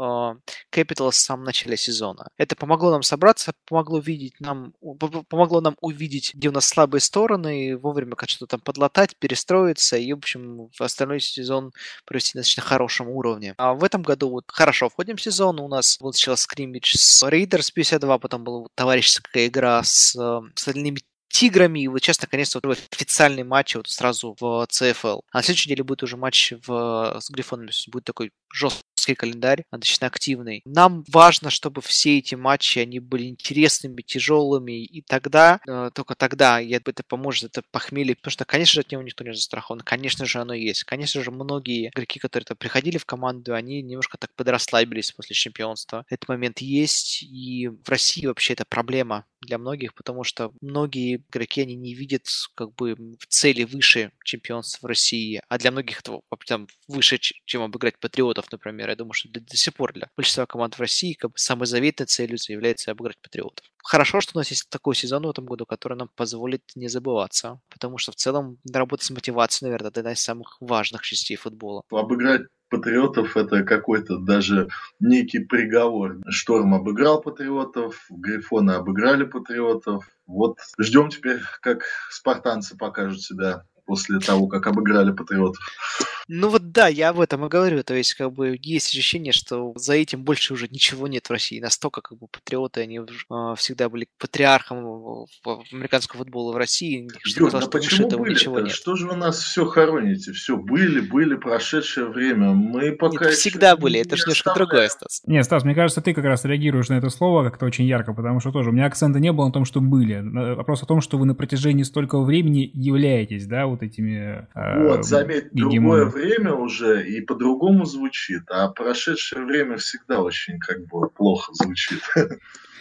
Capitals в самом начале сезона. Это помогло нам собраться, помогло видеть нам, помогло нам увидеть, где у нас слабые стороны, и вовремя как что-то там подлатать, перестроиться и, в общем, в остальной сезон провести на достаточно хорошем уровне. А в этом году вот хорошо входим в сезон, у нас вот сейчас скриммидж с Raiders 52, потом была товарищеская игра с, э, с остальными Тиграми, и вот сейчас наконец-то вот официальный матч вот сразу в ЦФЛ. А на следующей неделе будет уже матч в, с Грифонами, будет такой жесткий календарь, достаточно активный. Нам важно, чтобы все эти матчи, они были интересными, тяжелыми, и тогда, э, только тогда я, это поможет, это похмелье, потому что, конечно же, от него никто не застрахован, конечно же, оно есть. Конечно же, многие игроки, которые там приходили в команду, они немножко так подрасслабились после чемпионства. Этот момент есть, и в России вообще это проблема для многих, потому что многие игроки, они не видят как бы цели выше чемпионства в России, а для многих это там, выше, чем обыграть патриотов, например. Я думаю, что до, до сих пор для большинства команд в России как бы самой заветной целью является обыграть патриотов. Хорошо, что у нас есть такой сезон в этом году, который нам позволит не забываться, потому что в целом работать с мотивацией, наверное, это одна из самых важных частей футбола. Обыграть патриотов это какой-то даже некий приговор. Шторм обыграл патриотов, Грифоны обыграли патриотов. Вот ждем теперь, как спартанцы покажут себя после того, как обыграли патриотов. Ну вот да, я об этом и говорю. То есть, как бы, есть ощущение, что за этим больше уже ничего нет в России. Настолько, как бы, патриоты, они э, всегда были патриархом американского футбола в России. Что сказал, что почему этого были ничего нет. Что же вы нас все хороните? Все, были, были, прошедшее время. Мы пока нет, всегда были, это же немножко другое, Стас. Нет, Стас, мне кажется, ты как раз реагируешь на это слово как-то очень ярко, потому что тоже у меня акцента не было на том, что были. Вопрос о том, что вы на протяжении столького времени являетесь, да, вот этими... Э, вот, заметь, другое время уже и по-другому звучит, а прошедшее время всегда очень как бы плохо звучит.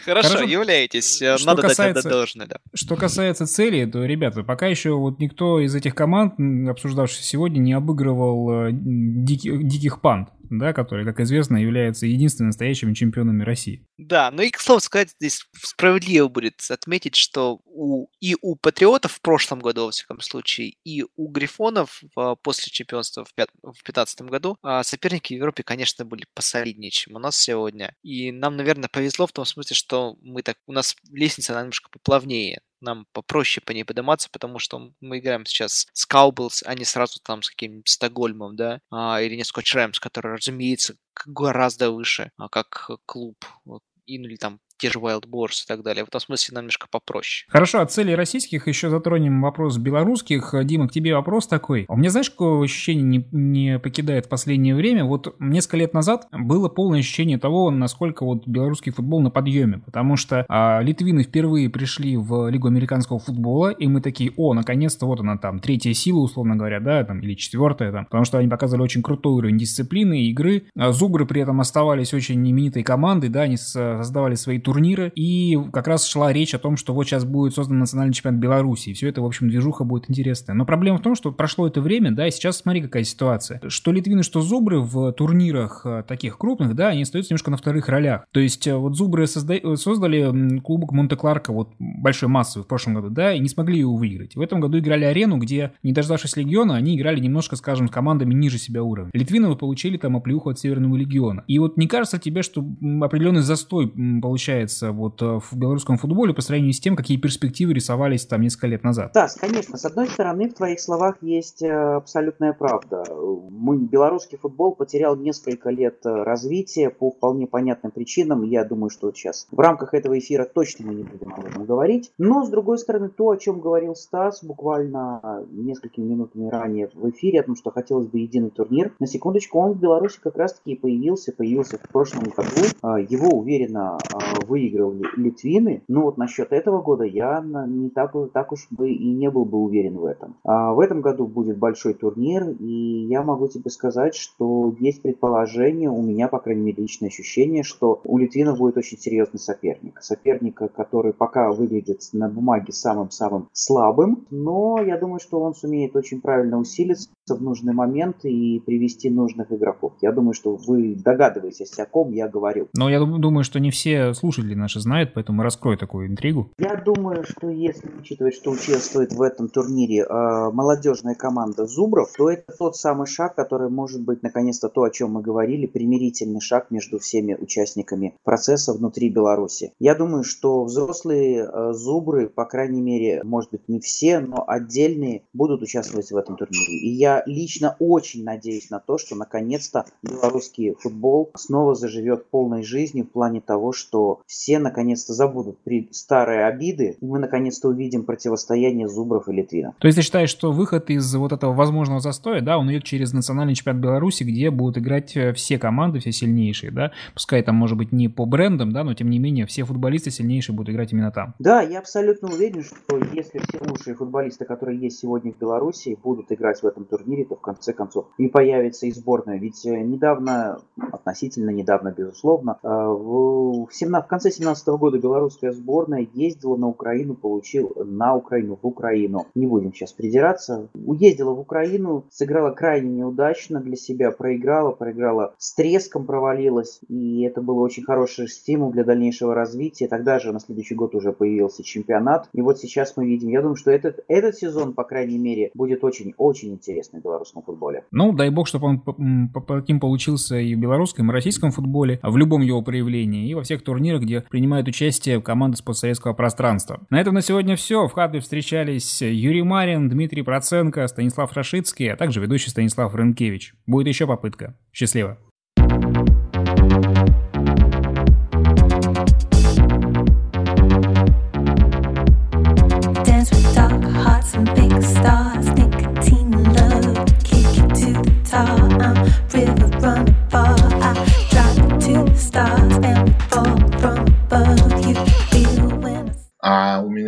Хорошо, Хорошо. являетесь. Э, что Надо касается, дать должное, да. Что касается цели, то, ребята, пока еще вот никто из этих команд, обсуждавших сегодня, не обыгрывал э, диких, диких панд да, которые, как известно, являются единственными настоящими чемпионами России. Да, ну и, к слову сказать, здесь справедливо будет отметить, что у, и у Патриотов в прошлом году, во всяком случае, и у Грифонов после чемпионства в 2015 году а, соперники в Европе, конечно, были посолиднее, чем у нас сегодня. И нам, наверное, повезло в том смысле, что мы так, у нас лестница немножко поплавнее нам попроще по ней подниматься, потому что мы играем сейчас с Cowboys, а не сразу там с каким-нибудь Стокгольмом, да, а, или не Скотч Рэмс, который, разумеется, гораздо выше, а как клуб, вот, или там те же Wild Boars и так далее. В этом смысле немножко попроще. Хорошо, от целей российских еще затронем вопрос белорусских. Дима, к тебе вопрос такой. У меня, знаешь, какое ощущение не, не покидает в последнее время? Вот несколько лет назад было полное ощущение того, насколько вот белорусский футбол на подъеме, потому что а, литвины впервые пришли в Лигу американского футбола, и мы такие, о, наконец-то вот она там, третья сила, условно говоря, да, там, или четвертая, там, потому что они показывали очень крутой уровень дисциплины, игры. А Зубры при этом оставались очень именитой командой, да, они создавали свои турнира, и как раз шла речь о том, что вот сейчас будет создан национальный чемпионат Беларуси, и все это, в общем, движуха будет интересная. Но проблема в том, что прошло это время, да, и сейчас смотри, какая ситуация. Что Литвины, что Зубры в турнирах э, таких крупных, да, они остаются немножко на вторых ролях. То есть э, вот Зубры созда... создали Кубок Монте-Кларка, вот большой массовый в прошлом году, да, и не смогли его выиграть. В этом году играли арену, где, не дождавшись Легиона, они играли немножко, скажем, с командами ниже себя уровня. Литвины вот получили там оплеуху от Северного Легиона. И вот не кажется тебе, что определенный застой получается получается вот э, в белорусском футболе по сравнению с тем, какие перспективы рисовались там несколько лет назад? Да, конечно. С одной стороны, в твоих словах есть э, абсолютная правда. Мы, белорусский футбол потерял несколько лет э, развития по вполне понятным причинам. Я думаю, что сейчас в рамках этого эфира точно мы не будем об этом говорить. Но, с другой стороны, то, о чем говорил Стас буквально несколькими минутами ранее в эфире, о том, что хотелось бы единый турнир, на секундочку, он в Беларуси как раз-таки и появился, появился в прошлом году. Его уверенно выиграл Литвины. Но вот насчет этого года я не так, так уж бы и не был бы уверен в этом. А в этом году будет большой турнир, и я могу тебе сказать, что есть предположение, у меня, по крайней мере, личное ощущение, что у Литвинов будет очень серьезный соперник. Соперника, который пока выглядит на бумаге самым-самым слабым, но я думаю, что он сумеет очень правильно усилиться в нужный момент и привести нужных игроков. Я думаю, что вы догадываетесь, о ком я говорю. Но я думаю, что не все слушатели наши знают, поэтому раскрой такую интригу. Я думаю, что если учитывать, что участвует в этом турнире э, молодежная команда Зубров, то это тот самый шаг, который может быть наконец-то то, о чем мы говорили, примирительный шаг между всеми участниками процесса внутри Беларуси. Я думаю, что взрослые э, Зубры, по крайней мере, может быть не все, но отдельные будут участвовать в этом турнире. И я лично очень надеюсь на то, что наконец-то белорусский футбол снова заживет полной жизнью в плане того, что все наконец-то забудут при старые обиды, и мы наконец-то увидим противостояние Зубров и Литвинов. То есть ты считаешь, что выход из вот этого возможного застоя, да, он идет через национальный чемпионат Беларуси, где будут играть э, все команды, все сильнейшие, да? Пускай там, может быть, не по брендам, да, но тем не менее все футболисты сильнейшие будут играть именно там. Да, я абсолютно уверен, что если все лучшие футболисты, которые есть сегодня в Беларуси, будут играть в этом турнире, то в конце концов и появится и сборная. Ведь э, недавно, относительно недавно, безусловно, э, в, 17, в конце 2017 года белорусская сборная ездила на Украину, получил на Украину, в Украину. Не будем сейчас придираться. Уездила в Украину, сыграла крайне неудачно для себя, проиграла, проиграла с треском, провалилась. И это был очень хороший стимул для дальнейшего развития. Тогда же на следующий год уже появился чемпионат. И вот сейчас мы видим, я думаю, что этот, этот сезон, по крайней мере, будет очень-очень интересный в белорусском футболе. Ну, дай бог, чтобы он таким получился и в белорусском, и в российском футболе, в любом его проявлении, и во всех турнирах, где принимают участие команды с постсоветского пространства. На этом на сегодня все. В Хабре встречались Юрий Марин, Дмитрий Проценко, Станислав Рашицкий, а также ведущий Станислав Рынкевич. Будет еще попытка. Счастливо.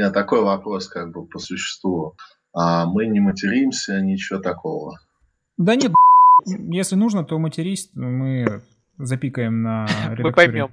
Меня такой вопрос как бы по существу. А мы не материмся, ничего такого. Да нет, если нужно, то матерись, мы запикаем на Мы поймем.